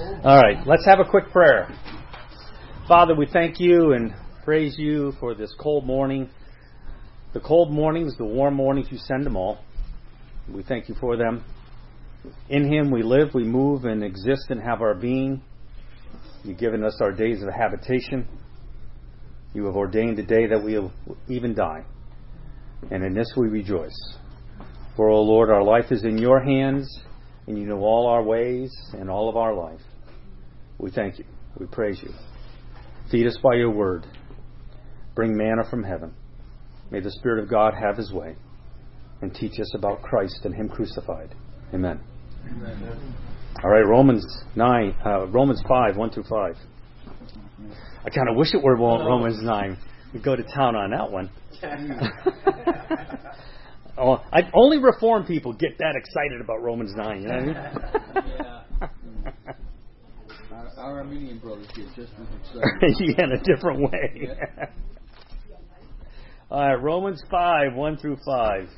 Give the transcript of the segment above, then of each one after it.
All right, let's have a quick prayer. Father, we thank you and praise you for this cold morning. The cold mornings, the warm mornings, you send them all. We thank you for them. In Him we live, we move, and exist and have our being. You've given us our days of habitation. You have ordained a day that we will even die. And in this we rejoice. For, O oh Lord, our life is in your hands, and you know all our ways and all of our life. We thank you. We praise you. Feed us by your word. Bring manna from heaven. May the Spirit of God have his way and teach us about Christ and him crucified. Amen. Amen. All right, Romans 9, uh, Romans 5, 1 through 5. I kind of wish it were Romans 9. We'd go to town on that one. oh, I, only reform people get that excited about Romans 9. You know what I mean? Our, Arminian brothers get just as excited. yeah, in a different way. Yeah. All right, Romans 5, 1 through 5.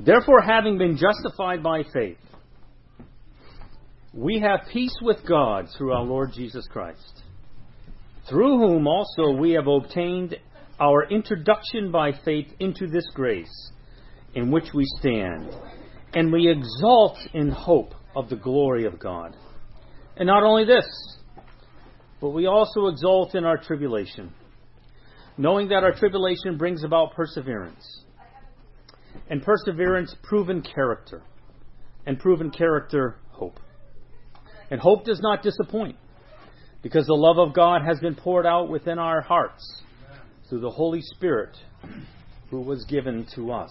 Therefore, having been justified by faith, we have peace with God through our Lord Jesus Christ, through whom also we have obtained our introduction by faith into this grace in which we stand, and we exalt in hope of the glory of God. And not only this, but we also exult in our tribulation, knowing that our tribulation brings about perseverance and perseverance, proven character, and proven character, hope. And hope does not disappoint, because the love of God has been poured out within our hearts through the Holy Spirit who was given to us.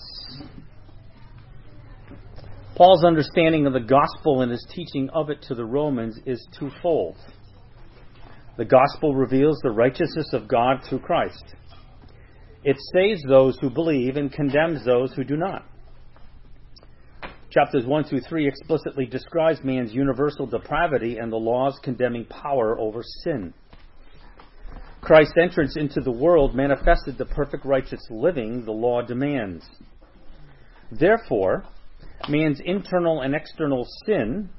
Paul's understanding of the gospel and his teaching of it to the Romans is twofold. The gospel reveals the righteousness of God through Christ. It saves those who believe and condemns those who do not. Chapters 1 through 3 explicitly describes man's universal depravity and the law's condemning power over sin. Christ's entrance into the world manifested the perfect righteous living the law demands. Therefore, man's internal and external sin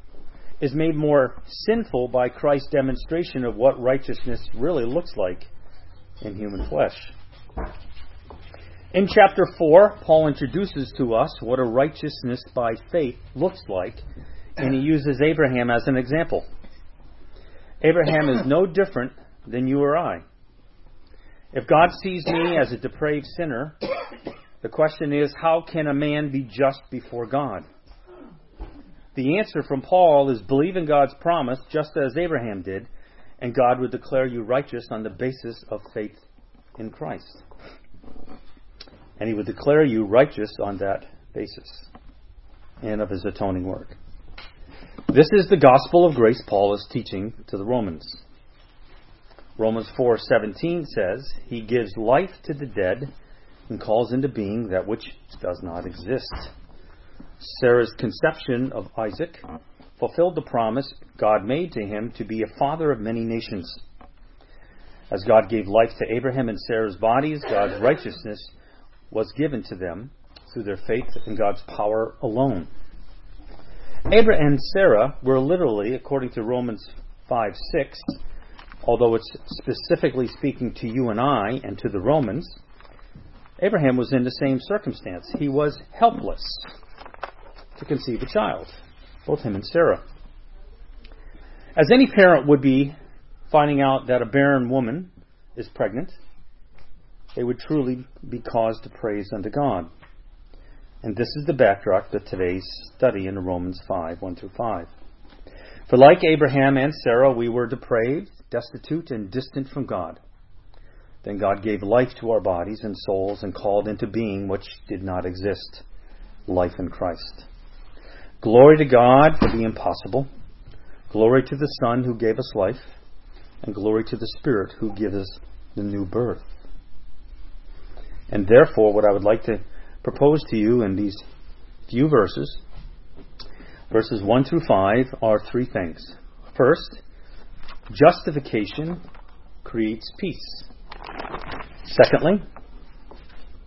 is made more sinful by Christ's demonstration of what righteousness really looks like in human flesh. In chapter 4, Paul introduces to us what a righteousness by faith looks like, and he uses Abraham as an example. Abraham is no different than you or I. If God sees me as a depraved sinner, the question is how can a man be just before God? The answer from Paul is believe in God's promise just as Abraham did, and God would declare you righteous on the basis of faith in Christ and he would declare you righteous on that basis and of his atoning work. This is the gospel of grace Paul is teaching to the Romans. Romans 4:17 says, "He gives life to the dead and calls into being that which does not exist." Sarah's conception of Isaac fulfilled the promise God made to him to be a father of many nations. As God gave life to Abraham and Sarah's bodies, God's righteousness was given to them through their faith in God's power alone. Abraham and Sarah were literally, according to Romans 5 6, although it's specifically speaking to you and I and to the Romans, Abraham was in the same circumstance. He was helpless to conceive a child, both him and Sarah. As any parent would be finding out that a barren woman is pregnant, they would truly be cause to praise unto God. And this is the backdrop to today's study in Romans 5 1 through 5. For like Abraham and Sarah, we were depraved, destitute, and distant from God. Then God gave life to our bodies and souls and called into being which did not exist life in Christ. Glory to God for the impossible. Glory to the Son who gave us life. And glory to the Spirit who gives us the new birth. And therefore, what I would like to propose to you in these few verses, verses 1 through 5, are three things. First, justification creates peace. Secondly,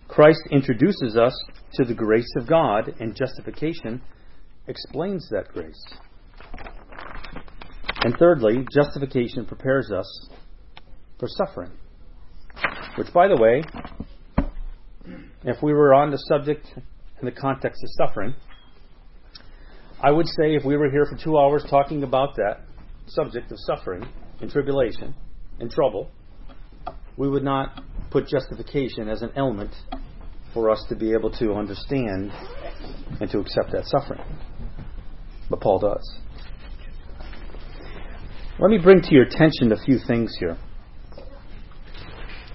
Christ introduces us to the grace of God, and justification explains that grace. And thirdly, justification prepares us for suffering. Which, by the way, if we were on the subject in the context of suffering, I would say if we were here for two hours talking about that subject of suffering and tribulation and trouble, we would not put justification as an element for us to be able to understand and to accept that suffering. But Paul does. Let me bring to your attention a few things here.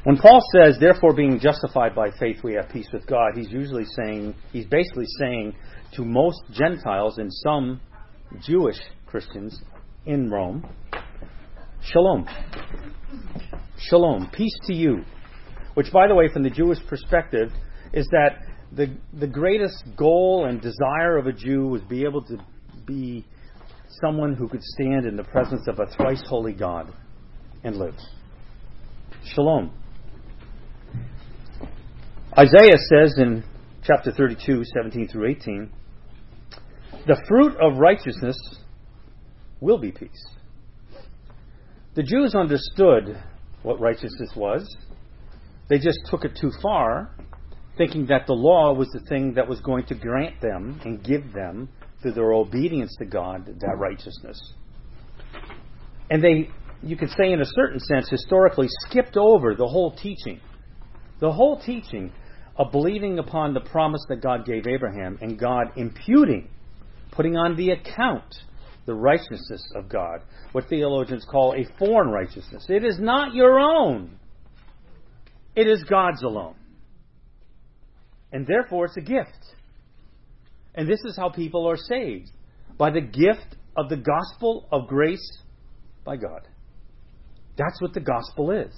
When Paul says, therefore, being justified by faith, we have peace with God, he's usually saying, he's basically saying to most Gentiles and some Jewish Christians in Rome, Shalom. Shalom. Peace to you. Which, by the way, from the Jewish perspective, is that the, the greatest goal and desire of a Jew was be able to be someone who could stand in the presence of a thrice holy God and live. Shalom. Isaiah says in chapter 32, 17 through 18, the fruit of righteousness will be peace. The Jews understood what righteousness was. They just took it too far, thinking that the law was the thing that was going to grant them and give them, through their obedience to God, that righteousness. And they, you could say in a certain sense, historically skipped over the whole teaching. The whole teaching of believing upon the promise that God gave Abraham and God imputing, putting on the account the righteousness of God, what theologians call a foreign righteousness. It is not your own, it is God's alone. And therefore, it's a gift. And this is how people are saved by the gift of the gospel of grace by God. That's what the gospel is.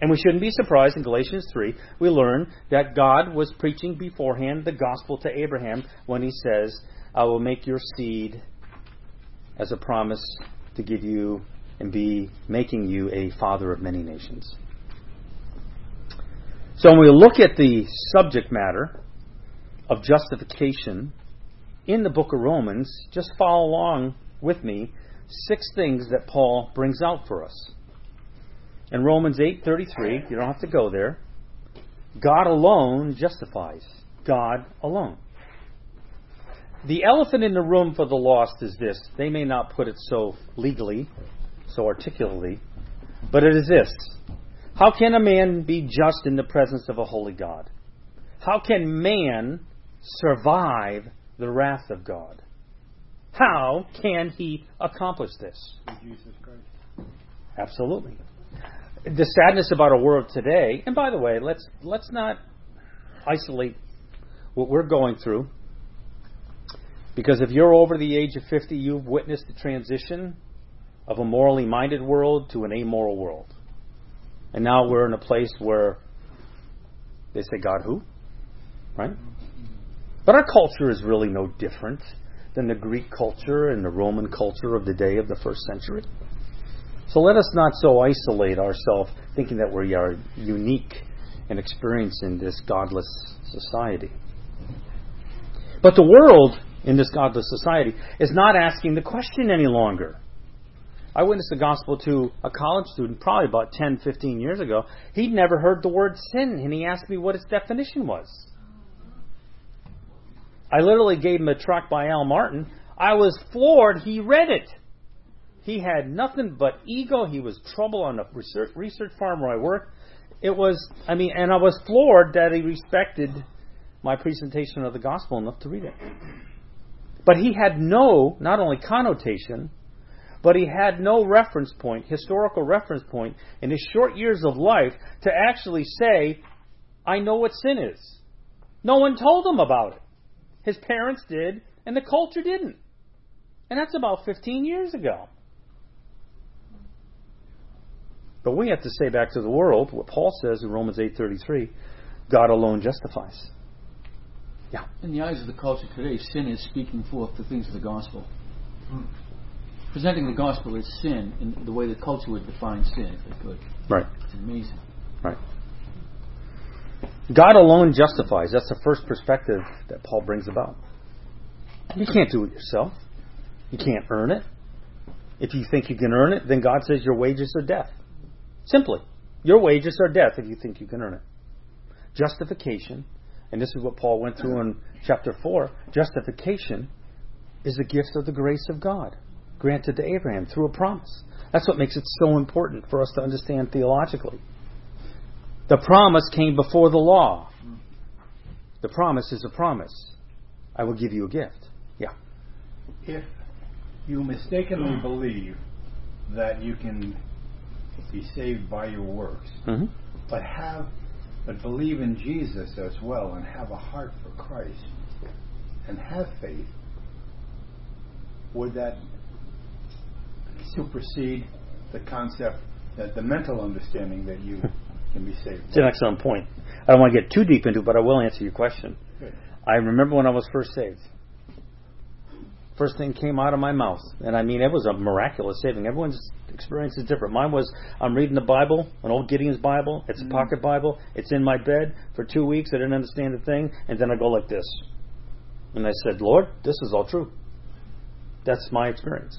And we shouldn't be surprised in Galatians 3, we learn that God was preaching beforehand the gospel to Abraham when he says, I will make your seed as a promise to give you and be making you a father of many nations. So when we look at the subject matter of justification in the book of Romans, just follow along with me six things that Paul brings out for us. In Romans 8:33, you don't have to go there. God alone justifies. God alone. The elephant in the room for the lost is this. They may not put it so legally, so articulately, but it is this. How can a man be just in the presence of a holy God? How can man survive the wrath of God? How can he accomplish this? Jesus Christ. Absolutely. The sadness about our world today, and by the way, let's let's not isolate what we're going through. Because if you're over the age of 50, you've witnessed the transition of a morally minded world to an amoral world. And now we're in a place where they say, God who? Right? But our culture is really no different than the Greek culture and the Roman culture of the day of the first century. So let us not so isolate ourselves thinking that we are unique and experiencing this godless society. But the world in this godless society is not asking the question any longer. I witnessed the gospel to a college student probably about 10, 15 years ago. He'd never heard the word sin, and he asked me what its definition was. I literally gave him a tract by Al Martin. I was floored. He read it. He had nothing but ego. He was trouble on the research, research farm where I worked. It was, I mean, and I was floored that he respected my presentation of the gospel enough to read it. But he had no, not only connotation, but he had no reference point, historical reference point, in his short years of life to actually say, I know what sin is. No one told him about it. His parents did, and the culture didn't. And that's about 15 years ago. But we have to say back to the world what Paul says in Romans 8:33, God alone justifies. Yeah. In the eyes of the culture today, sin is speaking forth the things of the gospel. Hmm. Presenting the gospel as sin in the way the culture would define sin, if they could. Right. It's amazing. Right. God alone justifies. That's the first perspective that Paul brings about. You can't do it yourself. You can't earn it. If you think you can earn it, then God says your wages are death. Simply. Your wages are death if you think you can earn it. Justification, and this is what Paul went through in chapter 4 justification is a gift of the grace of God granted to Abraham through a promise. That's what makes it so important for us to understand theologically. The promise came before the law. The promise is a promise. I will give you a gift. Yeah. If you mistakenly believe that you can be saved by your works, Mm-hmm. but have but believe in Jesus as well and have a heart for Christ and have faith, would that supersede the concept that the mental understanding that you can be saved? It's an excellent point. I don't want to get too deep into it, but I will answer your question. Good. I remember when I was first saved. First thing came out of my mouth, and I mean it was a miraculous saving. Everyone's experience is different. Mine was I'm reading the Bible, an old Gideon's Bible. It's a mm. pocket Bible. It's in my bed for two weeks. I didn't understand a thing, and then I go like this, and I said, "Lord, this is all true." That's my experience.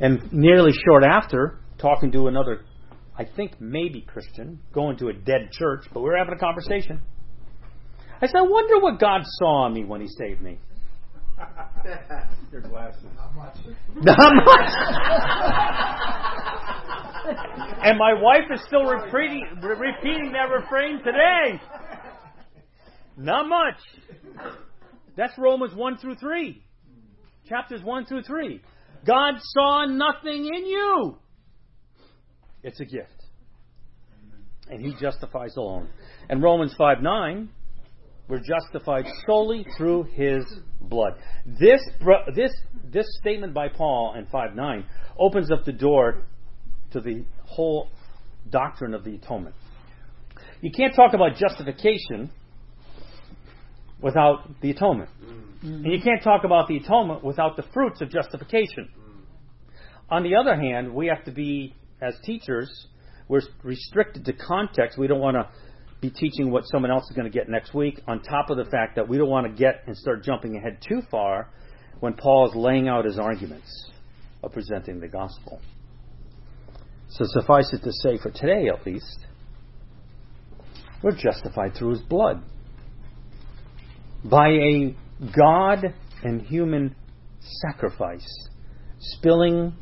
And nearly short after, talking to another, I think maybe Christian, going to a dead church, but we were having a conversation. I said, I wonder what God saw in me when He saved me. Your glasses. Not much. Not much. and my wife is still repeating, repeating that refrain today. Not much. That's Romans 1 through 3. Chapters 1 through 3. God saw nothing in you. It's a gift. And He justifies alone. And Romans 5 9, we're justified solely through His blood. This, this, this statement by Paul in 5 9 opens up the door to the whole doctrine of the atonement. You can't talk about justification without the atonement. And you can't talk about the atonement without the fruits of justification. On the other hand, we have to be, as teachers, we're restricted to context. We don't want to be teaching what someone else is going to get next week, on top of the fact that we don't want to get and start jumping ahead too far when Paul is laying out his arguments of presenting the gospel. So suffice it to say, for today at least, we're justified through his blood by a God and human sacrifice, spilling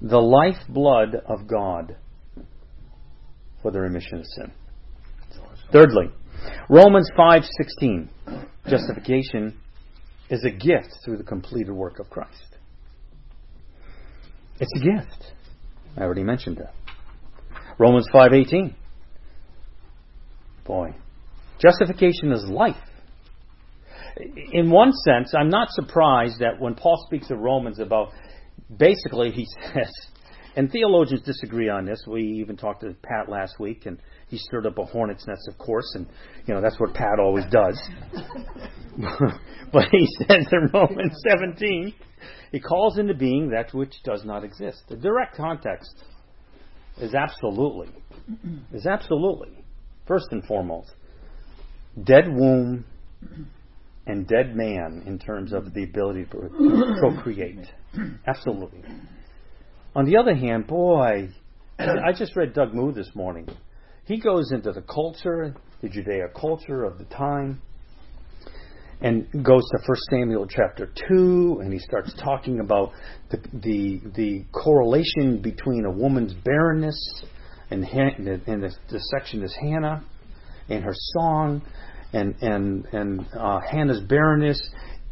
the lifeblood of God for the remission of sin. Thirdly, Romans 5:16, justification is a gift through the completed work of Christ. It's a gift. I already mentioned that. Romans 5:18. Boy, justification is life. In one sense, I'm not surprised that when Paul speaks of Romans about basically he says and theologians disagree on this. We even talked to Pat last week, and he stirred up a hornet's nest, of course, and you know that's what Pat always does. but he says in Romans 17, he calls into being that which does not exist. The direct context is absolutely, is absolutely, first and foremost, dead womb and dead man in terms of the ability to procreate. Absolutely. On the other hand, boy, I just read Doug Moo this morning. He goes into the culture, the Judea culture of the time, and goes to 1 Samuel chapter 2, and he starts talking about the, the, the correlation between a woman's barrenness, and, and the, section is Hannah, and her song, and, and, and uh, Hannah's barrenness,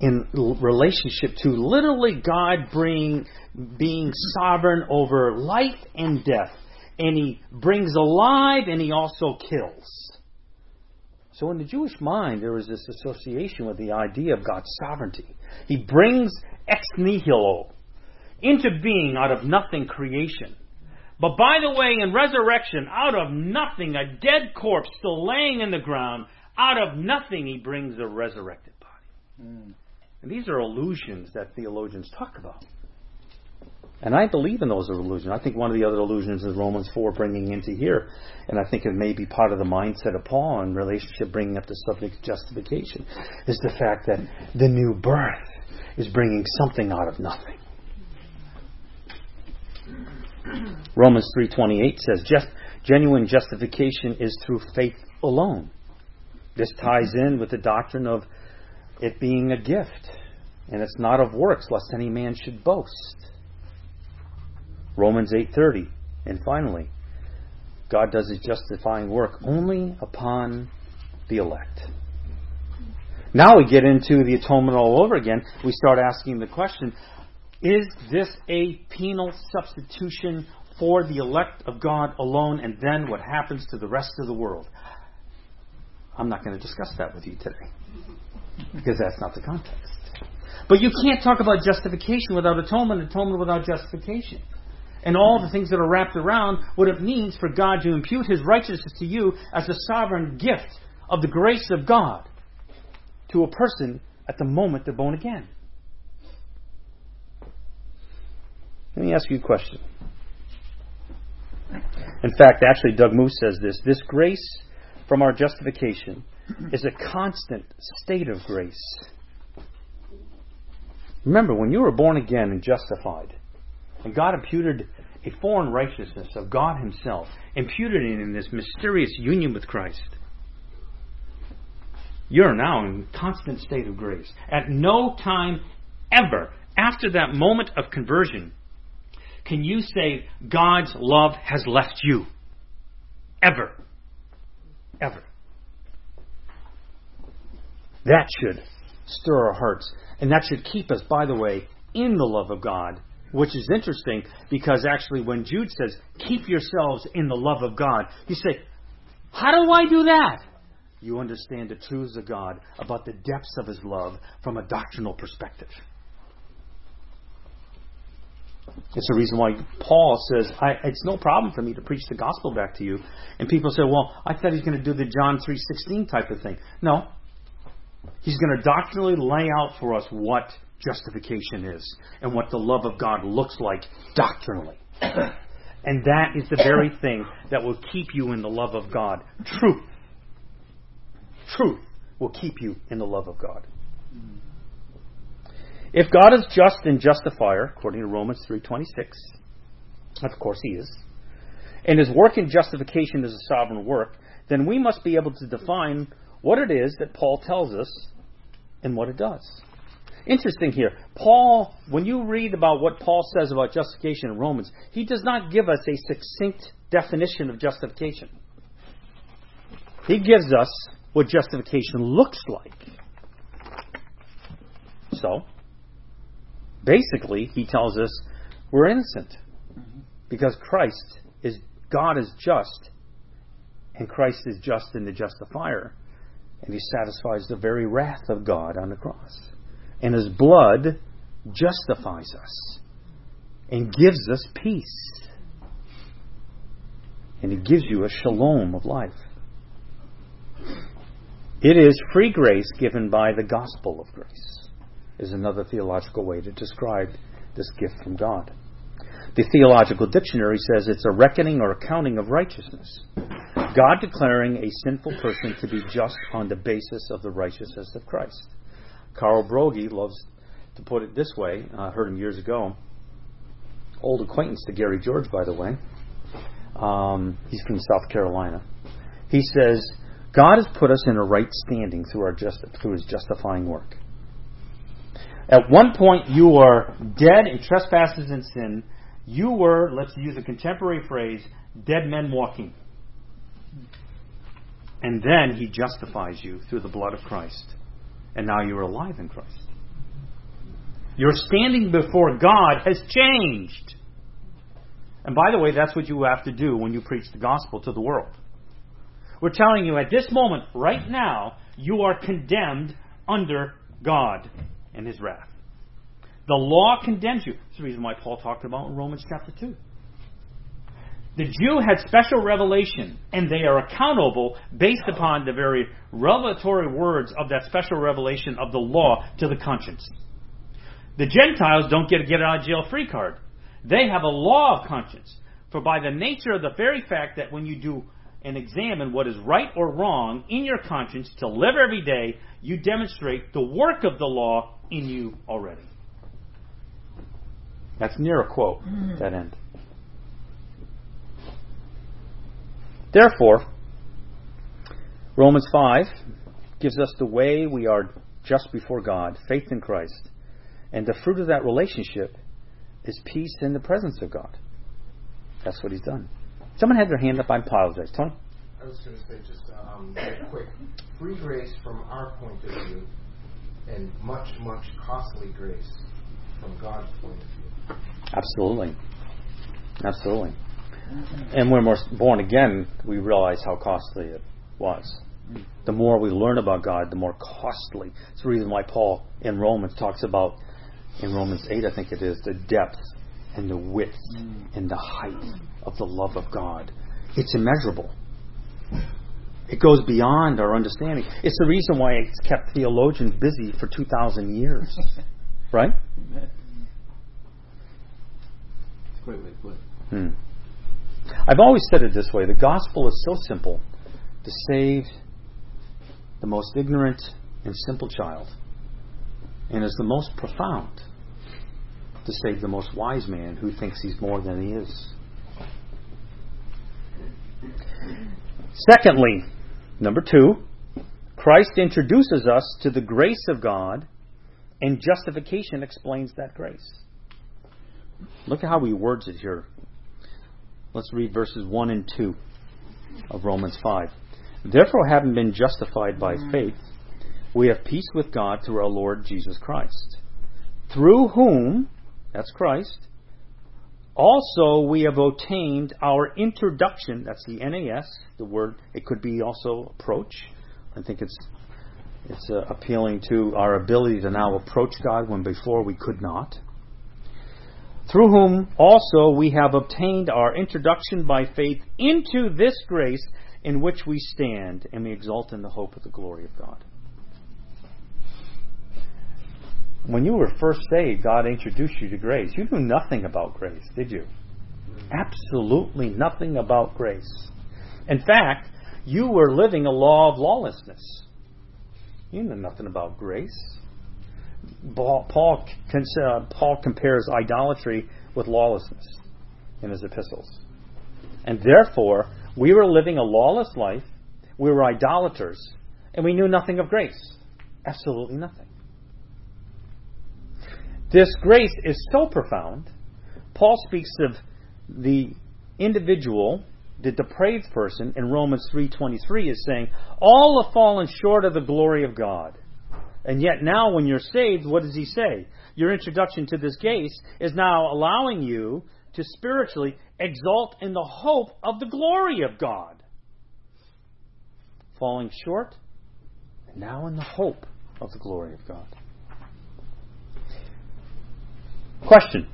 in relationship to literally God bring, being sovereign over life and death. And he brings alive and he also kills. So in the Jewish mind, there is this association with the idea of God's sovereignty. He brings ex nihilo into being out of nothing creation. But by the way, in resurrection, out of nothing, a dead corpse still laying in the ground, out of nothing he brings a resurrected body. Mm. And these are illusions that theologians talk about. And I believe in those illusions. I think one of the other illusions is Romans 4 bringing into here. And I think it may be part of the mindset of Paul in relationship bringing up the subject of justification, is the fact that the new birth is bringing something out of nothing. Romans 3:28 says just genuine justification is through faith alone. This ties in with the doctrine of it being a gift, and it's not of works lest any man should boast. Romans 8:30 and finally God does his justifying work only upon the elect. Now we get into the atonement all over again. We start asking the question is this a penal substitution for the elect of God alone, and then what happens to the rest of the world? I'm not going to discuss that with you today because that's not the context. But you can't talk about justification without atonement, atonement without justification and all the things that are wrapped around what it means for God to impute His righteousness to you as a sovereign gift of the grace of God to a person at the moment they're born again. Let me ask you a question. In fact, actually, Doug Moose says this this grace from our justification is a constant state of grace. Remember, when you were born again and justified, and God imputed a foreign righteousness of God Himself, imputed in this mysterious union with Christ. You're now in a constant state of grace. At no time ever after that moment of conversion can you say God's love has left you. Ever. Ever. That should stir our hearts. And that should keep us, by the way, in the love of God which is interesting because actually, when Jude says, keep yourselves in the love of God, you say, how do I do that? You understand the truths of God about the depths of His love from a doctrinal perspective. It's the reason why Paul says, it's no problem for me to preach the gospel back to you. And people say, well, I thought he's going to do the John 3.16 type of thing. No. He's going to doctrinally lay out for us what justification is and what the love of God looks like doctrinally. and that is the very thing that will keep you in the love of God. Truth. Truth will keep you in the love of God. If God is just and justifier, according to Romans 3:26, of course he is, and his work in justification is a sovereign work, then we must be able to define what it is that Paul tells us and what it does. Interesting here. Paul, when you read about what Paul says about justification in Romans, he does not give us a succinct definition of justification. He gives us what justification looks like. So, basically, he tells us we're innocent because Christ is God is just, and Christ is just in the justifier, and he satisfies the very wrath of God on the cross and his blood justifies us and gives us peace. And he gives you a shalom of life. It is free grace given by the gospel of grace, is another theological way to describe this gift from God. The theological dictionary says it's a reckoning or accounting of righteousness. God declaring a sinful person to be just on the basis of the righteousness of Christ. Carl Broggi loves to put it this way. I heard him years ago. Old acquaintance to Gary George, by the way. Um, he's from South Carolina. He says, God has put us in a right standing through, our just, through his justifying work. At one point, you are dead in trespasses and sin. You were, let's use a contemporary phrase, dead men walking. And then he justifies you through the blood of Christ and now you are alive in Christ. Your standing before God has changed. And by the way, that's what you have to do when you preach the gospel to the world. We're telling you at this moment, right now, you are condemned under God and His wrath. The law condemns you. That's the reason why Paul talked about in Romans chapter 2. The Jew had special revelation, and they are accountable based upon the very revelatory words of that special revelation of the law to the conscience. The Gentiles don't get a get out of jail free card. They have a law of conscience. For by the nature of the very fact that when you do and examine what is right or wrong in your conscience to live every day, you demonstrate the work of the law in you already. That's near a quote, mm-hmm. that end. Therefore, Romans 5 gives us the way we are just before God, faith in Christ. And the fruit of that relationship is peace in the presence of God. That's what he's done. Someone had their hand up. I apologize. Tony? I was going to say just um, real quick free grace from our point of view, and much, much costly grace from God's point of view. Absolutely. Absolutely. And when we're born again, we realize how costly it was. The more we learn about God, the more costly. It's the reason why Paul in Romans talks about, in Romans 8, I think it is, the depth and the width and the height of the love of God. It's immeasurable. It goes beyond our understanding. It's the reason why it's kept theologians busy for 2,000 years. right? It's a great way to put it. Hmm. I've always said it this way the gospel is so simple to save the most ignorant and simple child, and is the most profound to save the most wise man who thinks he's more than he is. Secondly, number two, Christ introduces us to the grace of God, and justification explains that grace. Look at how he words it here. Let's read verses 1 and 2 of Romans 5. Therefore, having been justified by faith, we have peace with God through our Lord Jesus Christ, through whom, that's Christ, also we have obtained our introduction, that's the NAS, the word, it could be also approach. I think it's it's uh, appealing to our ability to now approach God when before we could not. Through whom also we have obtained our introduction by faith into this grace in which we stand and we exult in the hope of the glory of God. When you were first saved, God introduced you to grace. You knew nothing about grace, did you? Absolutely nothing about grace. In fact, you were living a law of lawlessness. You knew nothing about grace. Paul, Paul, uh, compares idolatry with lawlessness in his epistles. And therefore, we were living a lawless life, we were idolaters, and we knew nothing of grace. Absolutely nothing. This grace is so profound, Paul speaks of the individual, the depraved person in Romans 3:23 is saying, "All have fallen short of the glory of God." And yet now when you're saved, what does he say? Your introduction to this grace is now allowing you to spiritually exalt in the hope of the glory of God. Falling short, now in the hope of the glory of God. Question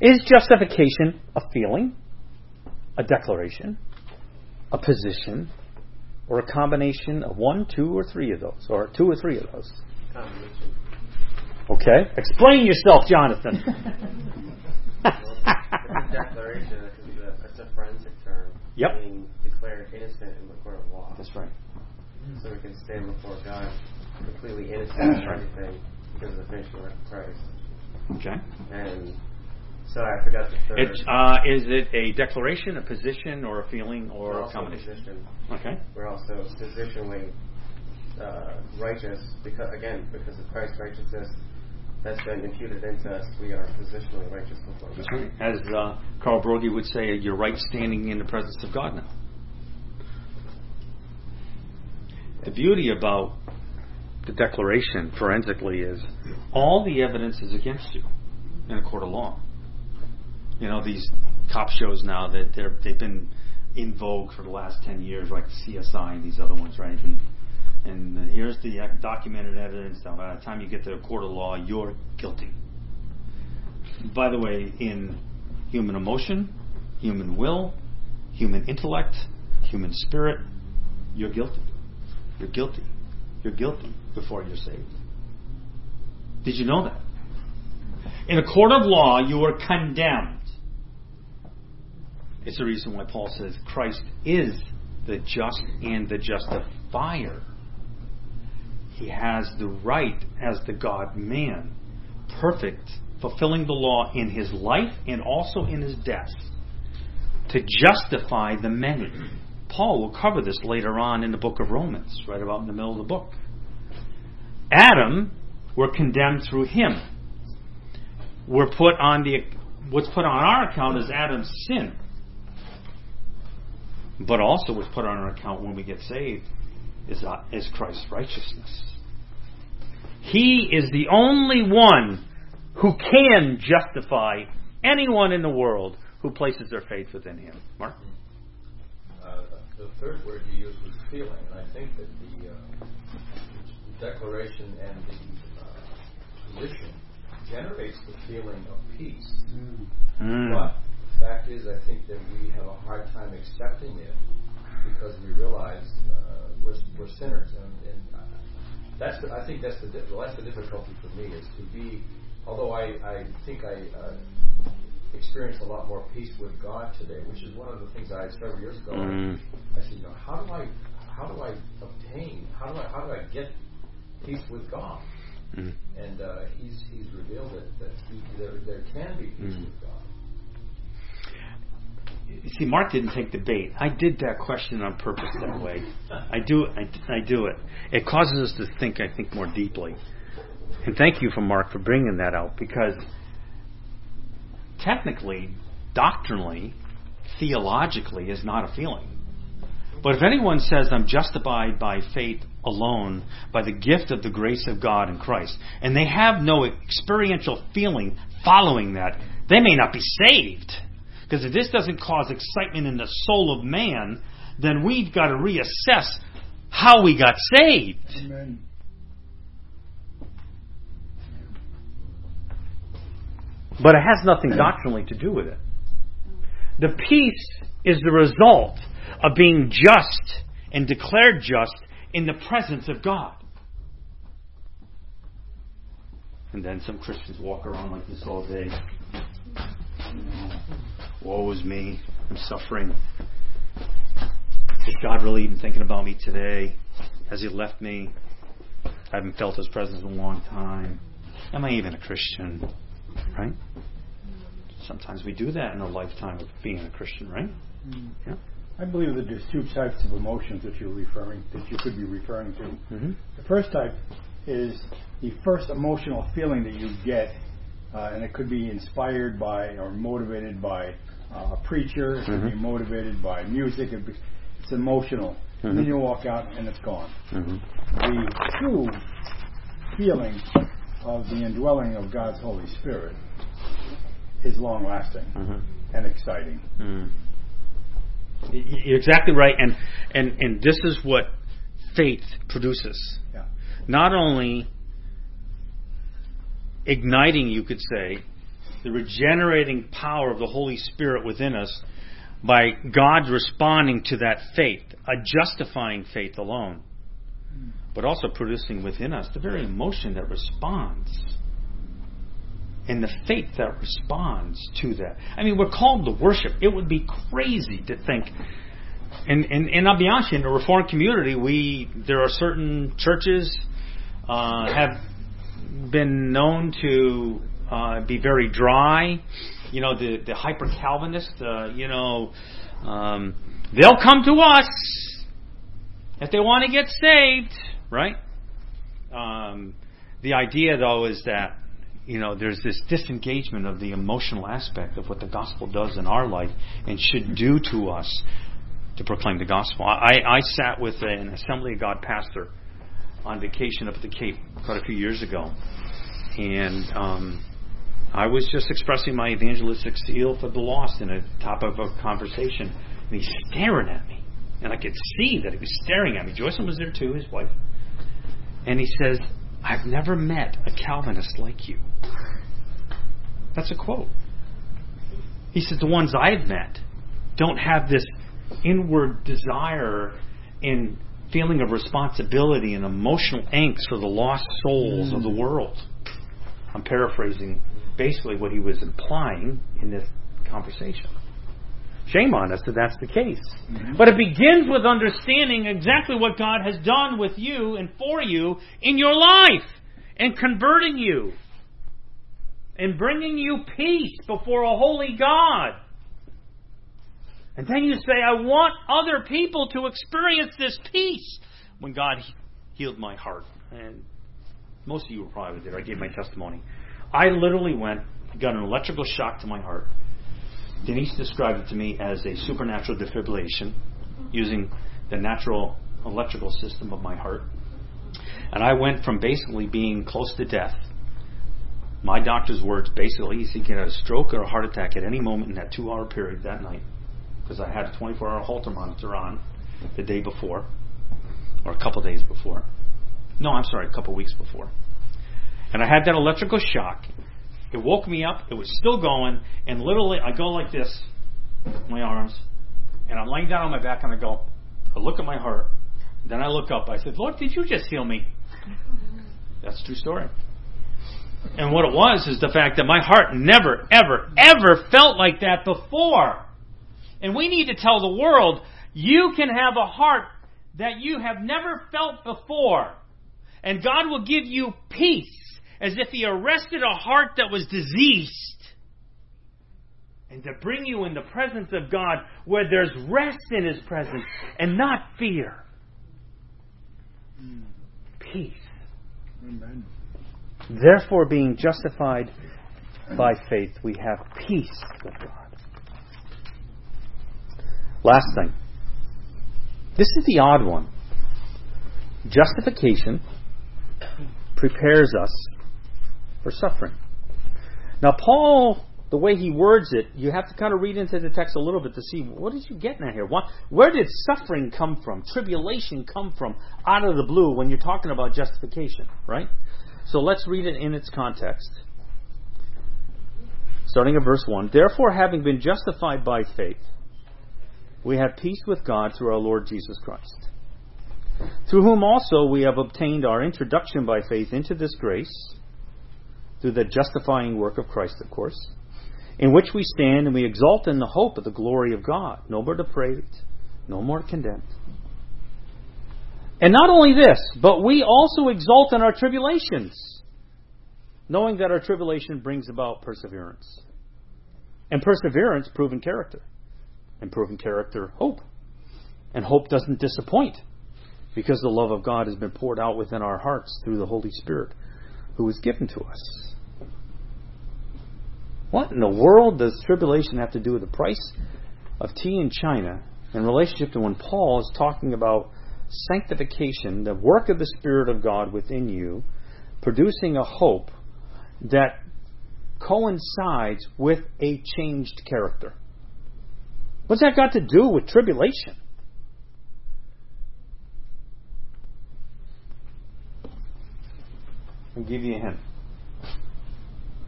Is justification a feeling, a declaration, a position, or a combination of one, two, or three of those, or two or three of those? Combination. Okay. Explain yourself, Jonathan. It's a declaration. It's a, a forensic term. Yep. Being declared innocent in the court of law. That's right. So we can stand before God completely innocent of everything because of the finished work of Christ. Okay. And so I forgot the third. It's, uh, is it a declaration, a position, or a feeling, We're or a combination? position. Okay. We're also positionally uh, righteous because again because of Christ's righteousness that's been imputed into us. We are positionally righteous before God. Right. As uh, Carl Broggi would say, you're right standing in the presence of God now. The beauty about the declaration forensically is all the evidence is against you in a court of law. You know, these cop shows now that they're, they've been in vogue for the last 10 years, like CSI and these other ones, right? And, and here's the documented evidence. By the time you get to a court of law, you're guilty. By the way, in human emotion, human will, human intellect, human spirit, you're guilty. You're guilty. You're guilty before you're saved. Did you know that? In a court of law, you are condemned. It's the reason why Paul says Christ is the just and the justifier. He has the right as the God man, perfect, fulfilling the law in his life and also in his death, to justify the many. Paul will cover this later on in the book of Romans, right about in the middle of the book. Adam, we're condemned through him. We're put on the what's put on our account is Adam's sin. But also what's put on our account when we get saved is, uh, is Christ's righteousness. He is the only one who can justify anyone in the world who places their faith within him. Mark? Uh, the third word you used was feeling, and I think that the, uh, the declaration and the uh, position generates the feeling of peace. Mm. But fact is, I think that we have a hard time accepting it because we realize uh, we're, we're sinners, and, and that's the, I think that's the well, that's the difficulty for me is to be. Although I, I think I uh, experienced a lot more peace with God today, which is one of the things I several years ago. Mm. I said, you know, how do I how do I obtain how do I how do I get peace with God? Mm. And uh, he's he's revealed that, that he, there there can be peace Mm. with God. See, Mark didn't take the bait. I did that question on purpose that way. I do. I, I do it. It causes us to think. I think more deeply. And thank you for Mark for bringing that out because technically, doctrinally, theologically, is not a feeling. But if anyone says, I'm justified by faith alone, by the gift of the grace of God in Christ, and they have no experiential feeling following that, they may not be saved. Because if this doesn't cause excitement in the soul of man, then we've got to reassess how we got saved. Amen. But it has nothing doctrinally to do with it. The peace is the result of being just and declared just in the presence of God. And then some Christians walk around like this all day. Woe is me. I'm suffering. Is God really even thinking about me today? Has He left me? I haven't felt His presence in a long time. Am I even a Christian? Right? Sometimes we do that in a lifetime of being a Christian, right? Yeah. I believe that there's two types of emotions that you're referring that you could be referring to. Mm-hmm. The first type is the first emotional feeling that you get, uh, and it could be inspired by or motivated by uh, a preacher. It could be Mhm. motivated by music. It be, it's emotional. And then you walk out and it's gone. Mm-hmm. The true feeling of the indwelling of God's Holy Spirit is long lasting Mm-hmm. and exciting. Mm. Y- y- You're exactly right, and and and this is what faith produces. Yeah. Not only igniting, you could say, the regenerating power of the Holy Spirit within us by God responding to that faith, a justifying faith alone, but also producing within us the very emotion that responds and the faith that responds to that. I mean, we're called to worship. It would be crazy to think. And, and, and I'll be honest, in the Reformed community, we there are certain churches uh, have been known to uh, be very dry. You know, the the hyper Calvinist. Uh, you know, um, they'll come to us if they want to get saved, right? Um, the idea, though, is that you know there's this disengagement of the emotional aspect of what the gospel does in our life and should do to us to proclaim the gospel. I, I sat with an Assembly of God pastor on vacation up at the Cape quite a few years ago, and um, I was just expressing my evangelistic zeal for the lost in a top of a conversation, and he's staring at me, and I could see that he was staring at me. Joycelyn was there too, his wife, and he says, "I've never met a Calvinist like you." That's a quote. He said, "The ones I've met don't have this inward desire and feeling of responsibility and emotional angst for the lost souls of the world." I'm paraphrasing basically what he was implying in this conversation. Shame on us that that's the case. Mm-hmm. But it begins with understanding exactly what God has done with you and for you in your life and converting you and bringing you peace before a holy God. And then you say, I want other people to experience this peace. When God healed my heart, and most of you were probably there, I gave my testimony. I literally went, got an electrical shock to my heart. Denise described it to me as a supernatural defibrillation using the natural electrical system of my heart. And I went from basically being close to death. My doctor's words basically, he could have a stroke or a heart attack at any moment in that two hour period that night. Because I had a 24 hour Holter monitor on the day before, or a couple days before. No, I'm sorry, a couple weeks before. And I had that electrical shock. It woke me up. It was still going. And literally, I go like this, my arms, and I'm laying down on my back, and I go, I look at my heart. Then I look up. I said, Lord, did you just heal me? That's true story. And what it was is the fact that my heart never, ever, ever felt like that before. And we need to tell the world, you can have a heart that you have never felt before. And God will give you peace as if He arrested a heart that was diseased. And to bring you in the presence of God where there's rest in His presence and not fear. Peace. Amen. Therefore, being justified by faith, we have peace with God. Last thing. This is the odd one. Justification prepares us for suffering. Now, Paul, the way he words it, you have to kind of read into the text a little bit to see what is you getting at here. What, where did suffering come from? Tribulation come from out of the blue when you're talking about justification, right? So let's read it in its context. Starting at verse 1. Therefore, having been justified by faith, we have peace with God through our Lord Jesus Christ, through whom also we have obtained our introduction by faith into this grace, through the justifying work of Christ, of course, in which we stand and we exult in the hope of the glory of God. No more depraved, no more condemned. And not only this, but we also exult in our tribulations, knowing that our tribulation brings about perseverance. And perseverance, proven character and proven character, hope. And hope doesn't disappoint because the love of God has been poured out within our hearts through the Holy Spirit who is given to us. What in the world does tribulation have to do with the price of tea in China in relationship to when Paul is talking about sanctification, the work of the Spirit of God within you, producing a hope that coincides with a changed character? What's that got to do with tribulation? I'll give you a hint.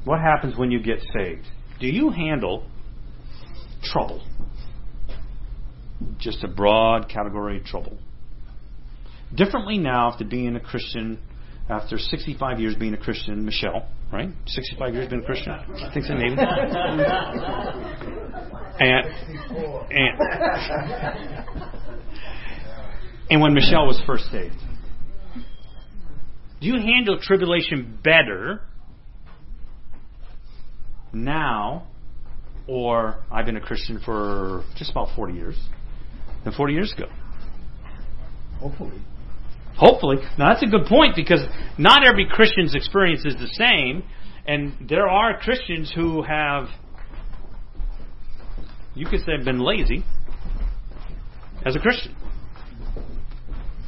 What happens when you get saved? Do you handle trouble? Just a broad category of trouble. Differently now after being a Christian, after 65 years being a Christian, Michelle, right? 65 years being a Christian? I think so, maybe. and, and, and when Michelle was first saved. Do you handle tribulation better now, or I've been a Christian for just about 40 years, than 40 years ago? Hopefully. Hopefully. Now that's a good point because not every Christian's experience is the same, and there are Christians who have, you could say, been lazy as a Christian.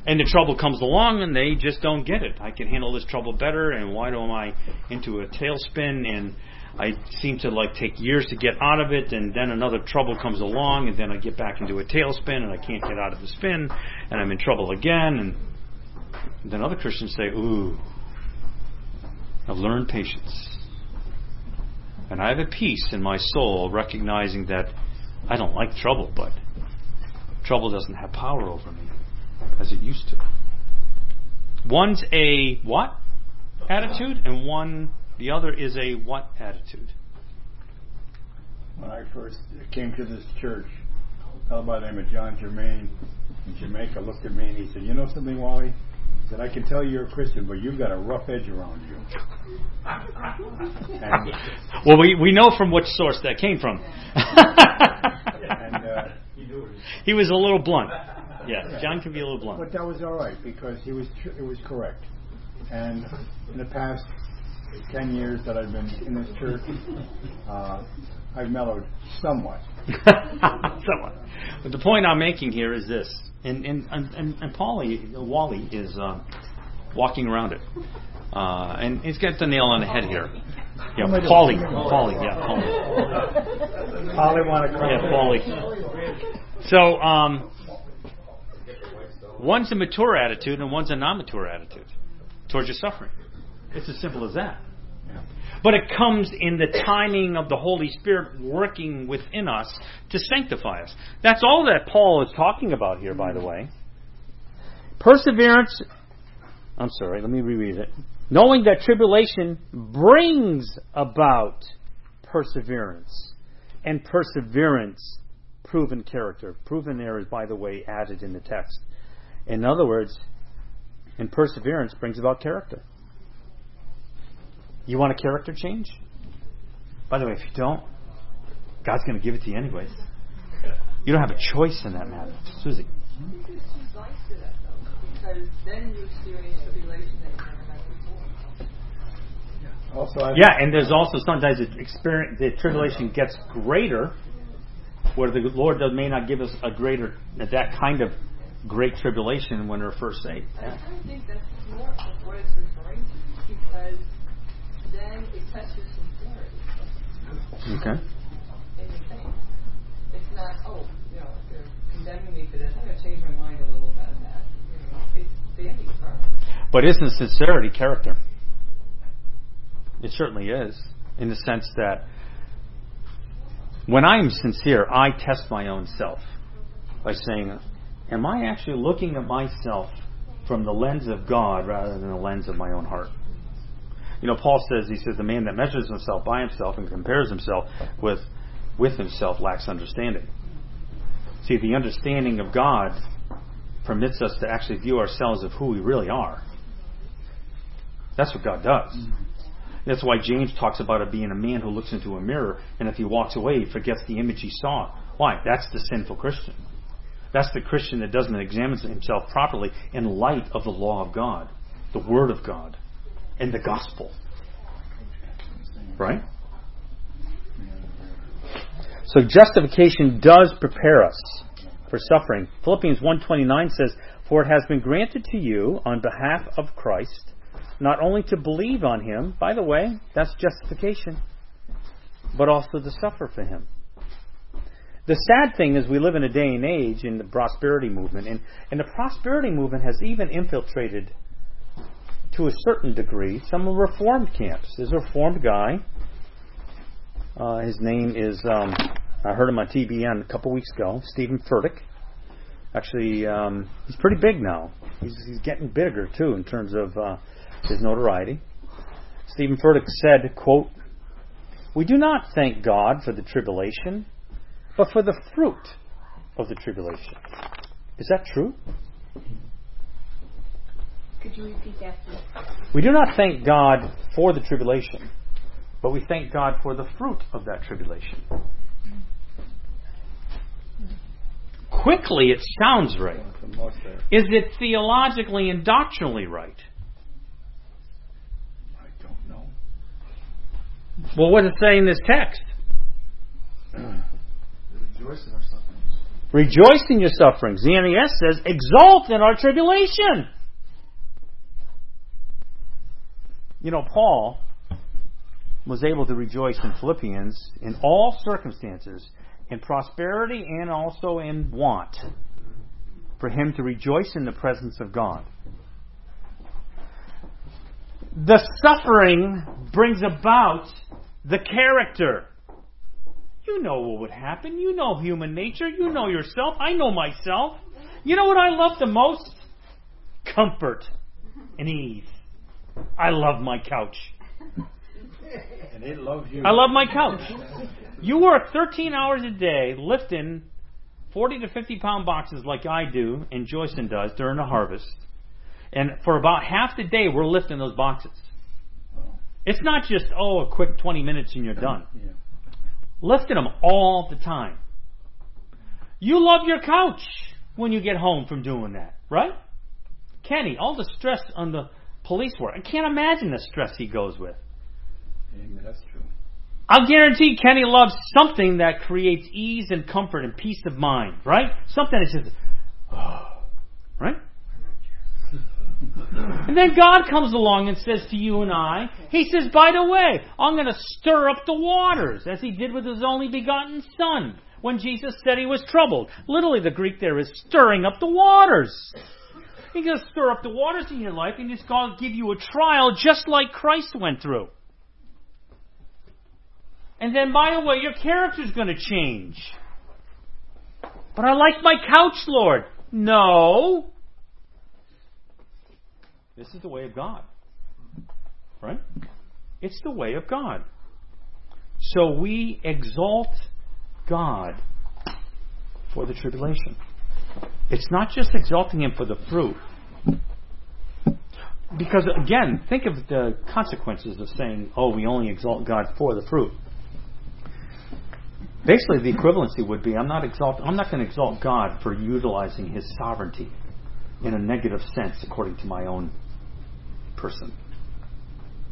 And the trouble comes along and they just don't get it. I can handle this trouble better, and why am I into a tailspin and I seem to like take years to get out of it, and then another trouble comes along, and then I get back into a tailspin, and I can't get out of the spin, and I'm in trouble again, and then other Christians say, Ooh, I've learned patience. And I have a peace in my soul recognizing that I don't like trouble, but trouble doesn't have power over me as it used to. One's a what attitude, and one, the other is a what attitude? When I first came to this church, a fellow by the name of John Germain in Jamaica looked at me and he said, You know something, Wally? He said, I can tell you're a Christian, but you've got a rough edge around you. and, Well, we, we know from which source that came from. and uh, he was a little blunt. Yes, John can be a little blunt. But that was all right because he was tr- it was correct. And in the past ten years that I've been in this church, uh, I've mellowed somewhat. Somewhat. But the point I'm making here is this, and and and, and Paulie Wally is uh, walking around it, uh, and he's got the nail on the head here. Yeah, Paulie, Paulie, yeah, Paulie, Holly want to yeah, Paulie. So, um, one's a mature attitude and one's a non-mature attitude towards your suffering. It's as simple as that. But it comes in the timing of the Holy Spirit working within us to sanctify us. That's all that Paul is talking about here, by the way. Perseverance, I'm sorry, let me reread it. Knowing that tribulation brings about perseverance, and perseverance, proven character. Proven there is, by the way, added in the text. In other words, and perseverance brings about character. You want a character change? By the way, if you don't, God's going to give it to you anyways. You don't have a choice in that matter. Susie. There's two sides to that, though, because then you experience tribulation that you never had before. Also, I, Yeah, and there's also sometimes the experience, the tribulation gets greater, where the Lord does, may not give us a greater that kind of great tribulation when we're first saved. I kind of think that's more of what it's referring to, because then it tests your sincerity Okay. in your faith. It's not, oh, you know, they're condemning me for this. I'm going to change my mind a little about that. You know, it's the. But isn't sincerity character? It certainly is, in the sense that when I'm sincere, I test my own self by saying, Am I actually looking at myself from the lens of God rather than the lens of my own heart? You know, Paul says, he says, the man that measures himself by himself and compares himself with, with himself lacks understanding. See, the understanding of God permits us to actually view ourselves of who we really are. That's what God does. Mm-hmm. That's why James talks about it being a man who looks into a mirror and if he walks away, he forgets the image he saw. Why? That's the sinful Christian. That's the Christian that doesn't examine himself properly in light of the law of God, the Word of God, and the gospel. Right? So justification does prepare us for suffering. Philippians 1:29 says, "For it has been granted to you on behalf of Christ not only to believe on him, by the way, that's justification, but also to suffer for him." The sad thing is we live in a day and age in the prosperity movement, and, and the prosperity movement has even infiltrated to a certain degree some reformed camps. There's a reformed guy. Uh, his name is, um, I heard him on TBN a couple weeks ago, Stephen Furtick. Actually, um, he's pretty big now. He's, he's getting bigger, too, in terms of uh, his notoriety. Stephen Furtick said, quote, We do not thank God for the tribulation, but for the fruit of the tribulation. Is that true? Could you repeat that. We do not thank God for the tribulation, but we thank God for the fruit of that tribulation. Quickly, it sounds right. for the most there. Is it theologically and doctrinally right? I don't know. Well, what does it say in this text? Rejoice in our sufferings. Rejoice in your sufferings. The NES says, exult in our tribulation. You know, Paul was able to rejoice in Philippians in all circumstances, in prosperity and also in want, for him to rejoice in the presence of God. The suffering brings about the character. You know what would happen. You know human nature. You know yourself. I know myself. You know what I love the most? Comfort and ease. I love my couch. And it loves you. I love my couch. You work 13 hours a day lifting 40 to 50 pound boxes like I do and Joyson does during the harvest. And for about half the day, we're lifting those boxes. It's not just, oh, a quick 20 minutes and you're done. Yeah. Lifting them all the time. You love your couch when you get home from doing that, right? Kenny, all the stress on the police work. I can't imagine the stress he goes with. Amen. That's true. I'll guarantee Kenny loves something that creates ease and comfort and peace of mind, right? Something that's just, oh, right? And then God comes along and says to you and I, He says, by the way, I'm going to stir up the waters, as He did with His only begotten Son when Jesus said He was troubled. Literally, the Greek there is stirring up the waters. He's going to stir up the waters in your life and He's going to give you a trial just like Christ went through. And then, by the way, your character's going to change. But I like my couch, Lord. No. This is the way of God. Right? It's the way of God. So we exalt God for the tribulation. It's not just exalting Him for the fruit. Because, again, think of the consequences of saying, oh, we only exalt God for the fruit. Basically, the equivalency would be I'm not, exalt, I'm not going to exalt God for utilizing His sovereignty in a negative sense according to my own person.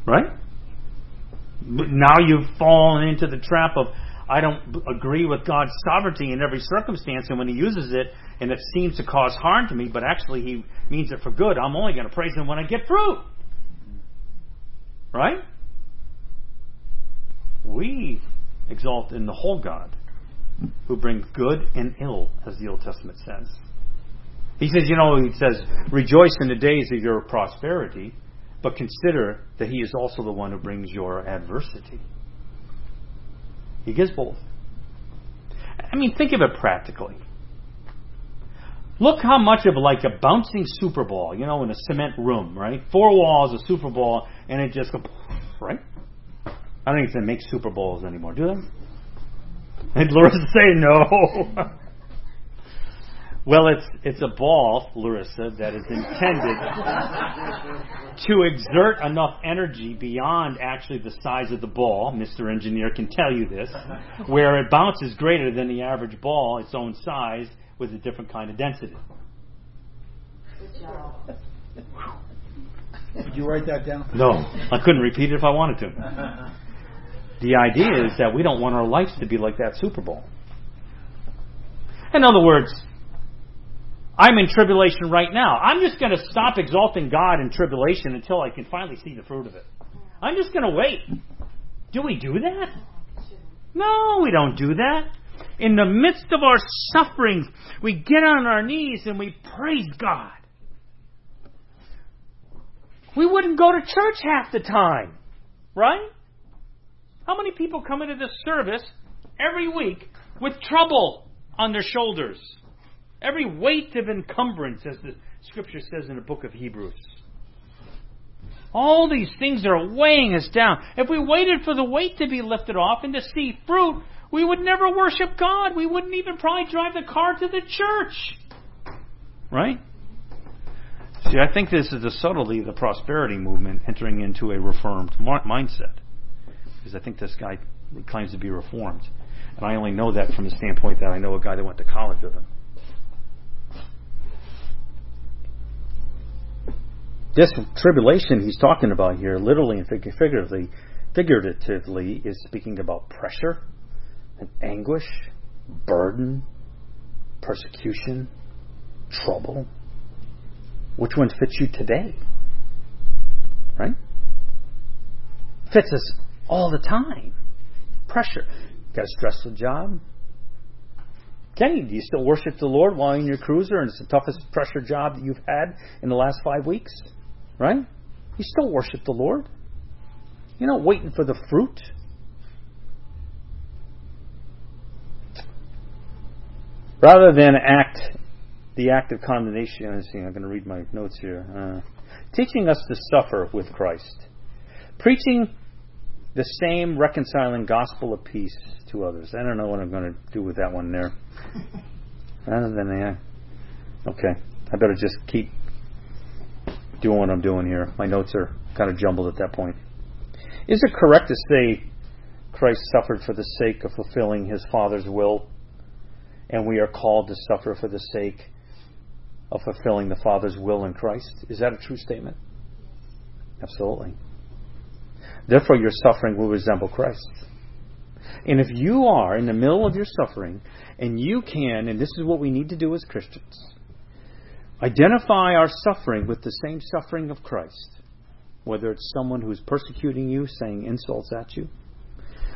Right? But now you've fallen into the trap of I don't agree with God's sovereignty in every circumstance, and when He uses it and it seems to cause harm to me, but actually He means it for good, I'm only going to praise Him when I get fruit. Right? We exalt in the whole God who brings good and ill, as the Old Testament says. He says, you know, he says, rejoice in the days of your prosperity, but consider that he is also the one who brings your adversity. He gives both. I mean, think of it practically. Look how much of like a bouncing super ball, you know, in a cement room, right? Four walls, a super ball, and it just goes, right? I don't even make super bowls anymore, do they? And Larissa say no. well, it's it's a ball, Larissa, that is intended to exert enough energy beyond actually the size of the ball. Mr. Engineer can tell you this, where it bounces greater than the average ball, its own size, with a different kind of density. Did you write that down? No, I couldn't repeat it if I wanted to. The idea is that we don't want our lives to be like that Super Bowl. In other words, I'm in tribulation right now. I'm just going to stop exalting God in tribulation until I can finally see the fruit of it. I'm just going to wait. Do we do that? No, we don't do that. In the midst of our sufferings, we get on our knees and we praise God. We wouldn't go to church half the time, right? How many people come into this service every week with trouble on their shoulders? Every weight of encumbrance, as the scripture says in the book of Hebrews. All these things are weighing us down. If we waited for the weight to be lifted off and to see fruit, we would never worship God. We wouldn't even probably drive the car to the church. Right? See, I think this is the subtlety of the prosperity movement entering into a reformed mindset. Because I think this guy claims to be reformed. And I only know that from the standpoint that I know a guy that went to college with him. This tribulation he's talking about here, literally and figuratively, figuratively, is speaking about pressure and anguish, burden, persecution, trouble. Which one fits you today? Right? Fits us all the time. Pressure. Got a stressful job? Kenny, do you still worship the Lord while in your cruiser and it's the toughest pressure job that you've had in the last five weeks? Right? You still worship the Lord. You're not waiting for the fruit. Rather than act the act of condemnation, I'm going to read my notes here. Uh, teaching us to suffer with Christ, preaching the same reconciling gospel of peace to others. I don't know what I'm going to do with that one there. Other than that, okay, I better just keep doing what I'm doing here. My notes are kind of jumbled at that point. Is it correct to say Christ suffered for the sake of fulfilling his Father's will? and we are called to suffer for the sake of fulfilling the Father's will in Christ. Is that a true statement? Absolutely. Therefore, your suffering will resemble Christ. And if you are in the middle of your suffering, and you can, and this is what we need to do as Christians, identify our suffering with the same suffering of Christ, whether it's someone who's persecuting you, saying insults at you,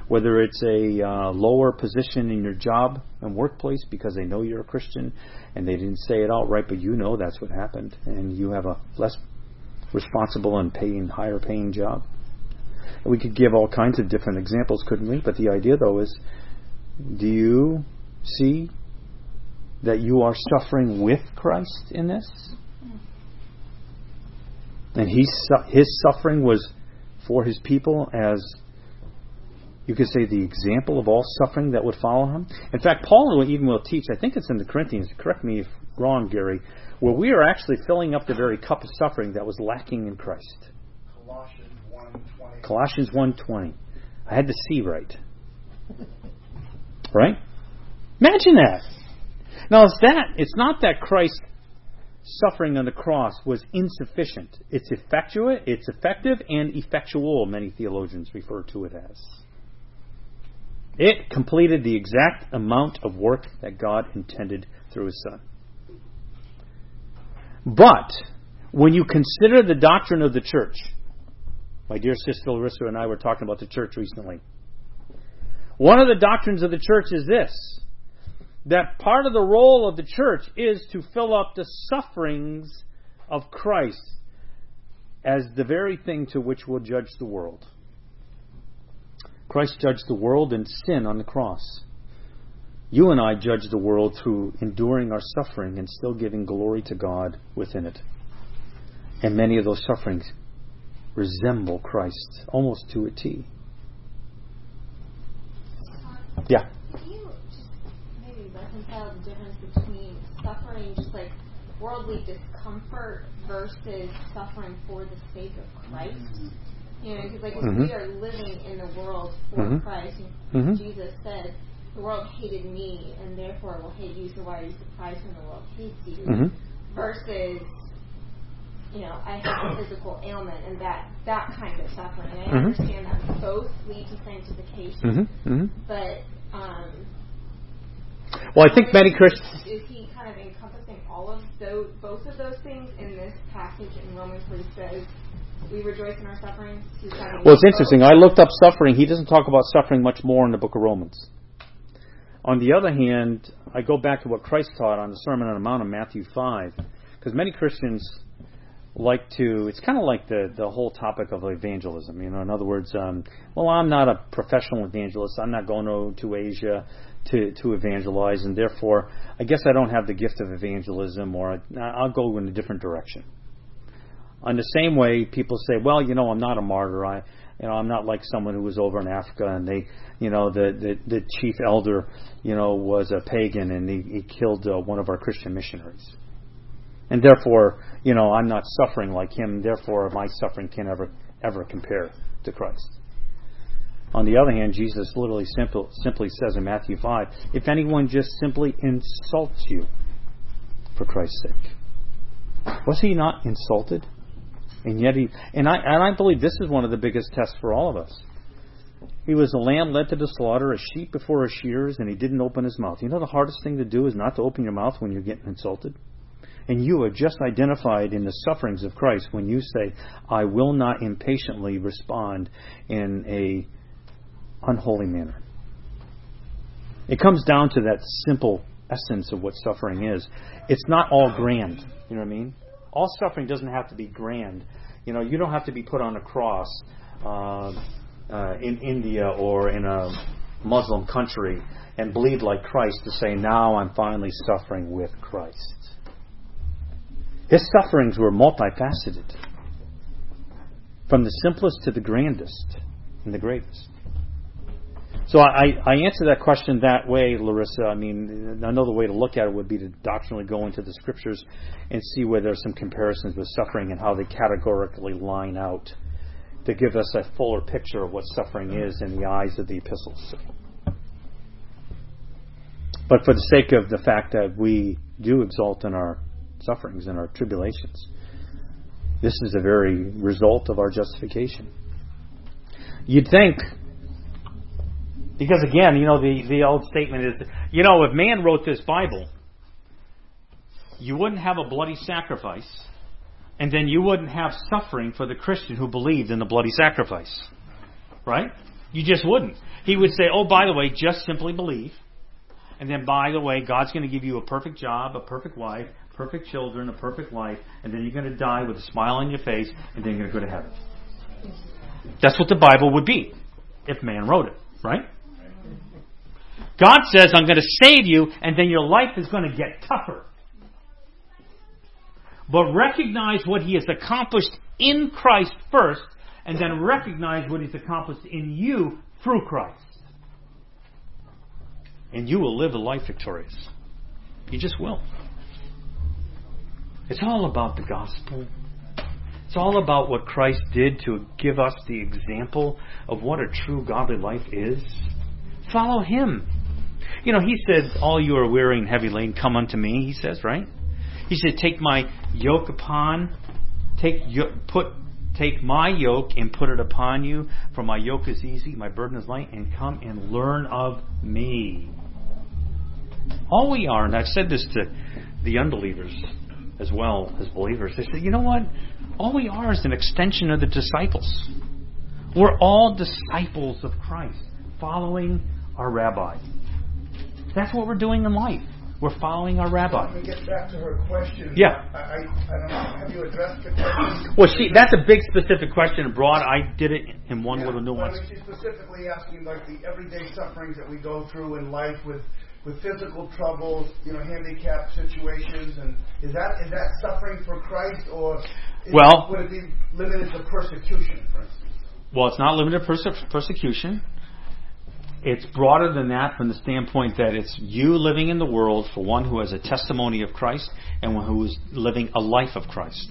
whether it's a uh, lower position in your job and workplace because they know you're a Christian and they didn't say it outright, but you know that's what happened, and you have a less responsible and paying higher paying job. And we could give all kinds of different examples, couldn't we? But the idea, though, is do you see that you are suffering with Christ in this? And he, his suffering was for his people as you could say the example of all suffering that would follow him. In fact, Paul even will teach, I think it's in the Corinthians, correct me if wrong, Gary, where we are actually filling up the very cup of suffering that was lacking in Christ. Colossians 1.20. Colossians 1.20. I had to see right. Right? Imagine that. Now, it's that. It's not that Christ's suffering on the cross was insufficient. It's effectuate, it's effective, and effectual, many theologians refer to it as. It completed the exact amount of work that God intended through His Son. But when you consider the doctrine of the church, my dear sister Larissa and I were talking about the church recently. One of the doctrines of the church is this that part of the role of the church is to fill up the sufferings of Christ as the very thing to which we'll judge the world. Christ judged the world in sin on the cross. You and I judge the world through enduring our suffering and still giving glory to God within it. And many of those sufferings resemble Christ almost to a T. Yeah. Can you just maybe reconcile the difference between suffering, just like worldly discomfort, versus suffering for the sake of Christ? You know, because like Mm-hmm. we are living in the world for Mhm. Christ, Mhm. Jesus said, "The world hated me, and therefore will hate you. So why are you surprised when the world hates you?" hmm Versus, you know, I have a physical ailment, and that that kind of suffering. And I Mhm. understand that both lead to sanctification, but um, Well, I think many Christians. is he kind of encompassing all of those, both of those things in this passage in Romans where he says, "We rejoice in our sufferings." He's talking Well, it's interesting. both. I looked up suffering. He doesn't talk about suffering much more in the book of Romans. On the other hand, I go back to what Christ taught on the Sermon on the Mount in Matthew 5, because many Christians like to, it's kind of like the, the whole topic of evangelism. You know, in other words, um, well, I'm not a professional evangelist. I'm not going to, to Asia to, to evangelize, and therefore, I guess I don't have the gift of evangelism, or I, I'll go in a different direction. On the same way, people say, well, you know, I'm not a martyr. I, you know, I'm not like someone who was over in Africa and they, you know, the the, the chief elder, you know, was a pagan and he, he killed uh, one of our Christian missionaries. And therefore, you know, I'm not suffering like him. Therefore, my suffering can ever ever compare to Christ. On the other hand, Jesus literally simple, simply says in Matthew 5, if anyone just simply insults you for Christ's sake. Was he not insulted? And yet he and I and I believe this is one of the biggest tests for all of us. He was a lamb led to the slaughter, a sheep before his shears, and he didn't open his mouth. You know the hardest thing to do is not to open your mouth when you're getting insulted. And you are just identified in the sufferings of Christ when you say, I will not impatiently respond in a unholy manner. It comes down to that simple essence of what suffering is. It's not all grand. You know what I mean? All suffering doesn't have to be grand. You know, you don't have to be put on a cross uh, uh, in India or in a Muslim country and bleed like Christ to say, now I'm finally suffering with Christ. His sufferings were multifaceted, from the simplest to the grandest and the greatest. So I, I answer that question that way, Larissa. I mean, another way to look at it would be to doctrinally go into the scriptures and see where there's some comparisons with suffering and how they categorically line out to give us a fuller picture of what suffering is in the eyes of the epistles. but for the sake of the fact that we do exalt in our sufferings and our tribulations. This is the very result of our justification. You'd think, because again, you know, the, the old statement is, you know, if man wrote this Bible, you wouldn't have a bloody sacrifice, and then you wouldn't have suffering for the Christian who believed in the bloody sacrifice. Right? You just wouldn't. He would say, oh, by the way, just simply believe. And then, by the way, God's going to give you a perfect job, a perfect wife, perfect children, a perfect life, and then you're going to die with a smile on your face, and then you're going to go to heaven. That's what the Bible would be if man wrote it, right? God says, I'm going to save you, and then your life is going to get tougher. But recognize what He has accomplished in Christ first, and then recognize what He's accomplished in you through Christ. And you will live a life victorious. You just will. It's all about the gospel. It's all about what Christ did to give us the example of what a true godly life is. Follow Him. You know, He said, All you are weary and heavy laden, come unto me, He says, right? He said, Take my yoke upon, take, put, take my yoke and put it upon you, for my yoke is easy, my burden is light, and come and learn of me. All we are, and I've said this to the unbelievers, as well as believers. They say, you know what? All we are is an extension of the disciples. We're all disciples of Christ, following our rabbi. That's what we're doing in life. We're following our rabbi. Let me get back to her question. Yeah. I, I, I don't know. Have you addressed the question? Well, she, that's a big specific question. Broad, I did it in one Yeah. little nuance. Well, she's specifically asking like the everyday sufferings that we go through in life with with physical troubles, you know, handicap situations, and is that is that suffering for Christ, or is, Well- would it be limited to persecution, for instance? Well, it's not limited to perse- persecution. It's broader than that from the standpoint that it's you living in the world for one who has a testimony of Christ and one who is living a life of Christ.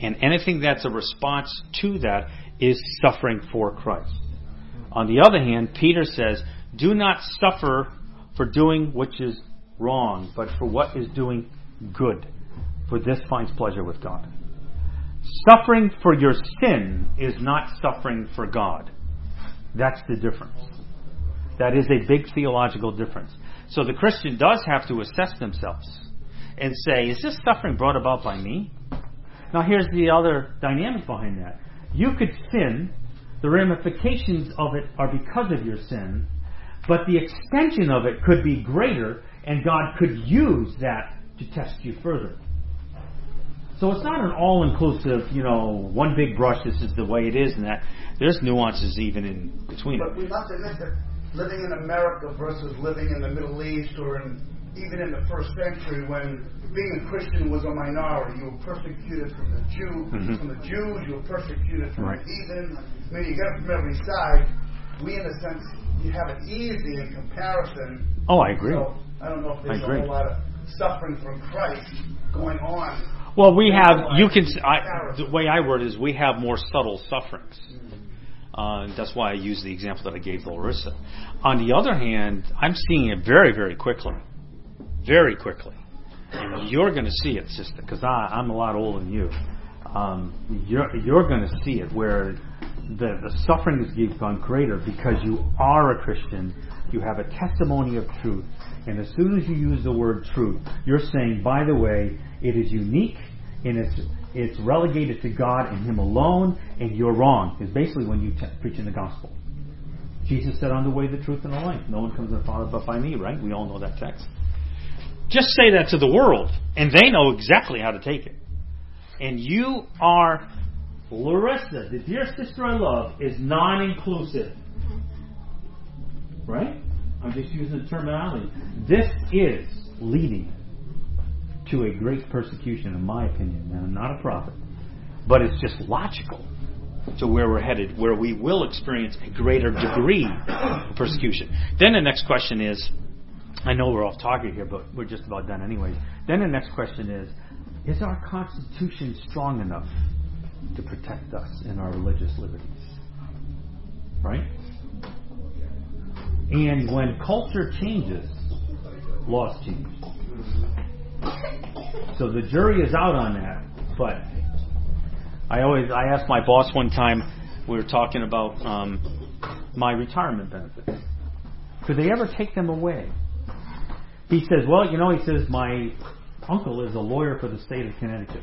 And anything that's a response to that is suffering for Christ. On the other hand, Peter says, Do not suffer for doing which is wrong, but for what is doing good. For this finds pleasure with God. Suffering for your sin is not suffering for God. That's the difference. That is a big theological difference. So the Christian does have to assess themselves and say, is this suffering brought about by me? Now here's the other dynamic behind that. You could sin, the ramifications of it are because of your sin, but the extension of it could be greater, and God could use that to test you further. So it's not an all-inclusive, you know, one big brush. This is the way it is, and that there's nuances even in between. But we must admit that living in America versus living in the Middle East or in, even in the first century when being a Christian was a minority, you were persecuted from the Jew, Mhm. from the Jews, you were persecuted from Right. the heathen. I mean, you get it from every side. We, in a sense, you have it easy in comparison. Oh, I agree. So I don't know if there's a whole lot of suffering from Christ going on. Well, we have. You can. I, the way I word it is, we have more subtle sufferings. Uh, and that's why I use the example that I gave to Larissa. On the other hand, I'm seeing it very, very quickly, very quickly. And you're going to see it, sister, because I'm a lot older than you. Um, you're you're going to see it where the the suffering has become greater because you are a Christian. You have a testimony of truth, and as soon as you use the word truth, you're saying, by the way, it is unique and it's it's relegated to God and Him alone, and you're wrong. Is basically when you t- preach in the gospel. Jesus said, "On the way, the truth, and the life. No one comes to the Father but by me." Right? We all know that text. Just say that to the world, and they know exactly how to take it. And you are Larissa, the dear sister I love, is non-inclusive. Right? I'm just using the terminology. This is leading to a great persecution, in my opinion. And I'm not a prophet, but it's just logical to where we're headed, where we will experience a greater degree of persecution. Then the next question is I know we're off target here, but we're just about done anyway. Then the next question is Is our Constitution strong enough to protect us in our religious liberties? Right? And when culture changes, laws change. So the jury is out on that, but I always I asked my boss one time we were talking about um, my retirement benefits. Could they ever take them away? He says, well, you know, he says my uncle is a lawyer for the state of Connecticut.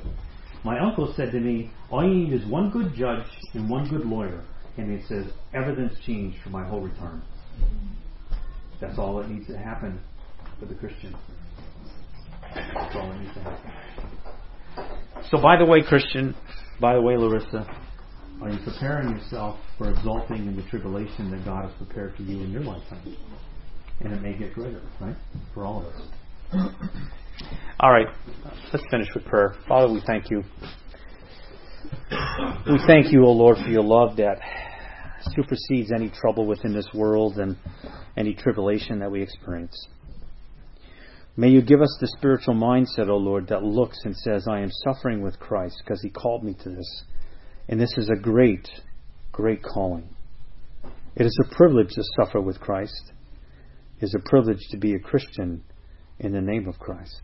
My uncle said to me, all you need is one good judge and one good lawyer, and he says everything's changed for my whole return. That's all that needs to happen for the Christian. That's all that needs to happen. So, by the way, Christian, by the way, Larissa, are you preparing yourself for exalting in the tribulation that God has prepared for you in your lifetime? And it may get greater, right? For all of us. All right, let's finish with prayer. Father, we thank you. We thank you, O Lord, for your love that supersedes any trouble within this world and any tribulation that we experience. May you give us the spiritual mindset, O Lord, that looks and says, I am suffering with Christ because he called me to this. And this is a great, great calling. It is a privilege to suffer with Christ. It is a privilege to be a Christian in the name of Christ.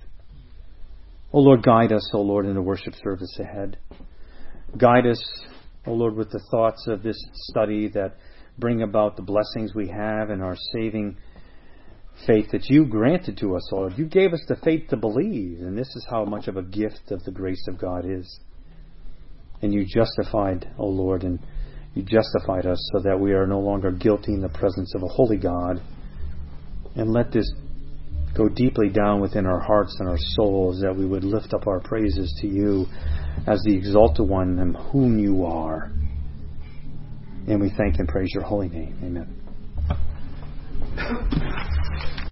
O Lord, guide us, O Lord, in the worship service ahead. Guide us, O Lord, with the thoughts of this study that bring about the blessings we have in our saving faith that you granted to us, O Lord. You gave us the faith to believe, and this is how much of a gift of the grace of God is. And you justified, O Lord, and you justified us so that we are no longer guilty in the presence of a holy God. And let this go deeply down within our hearts and our souls, that we would lift up our praises to you as the exalted one and whom you are. And we thank and praise your holy name. Amen.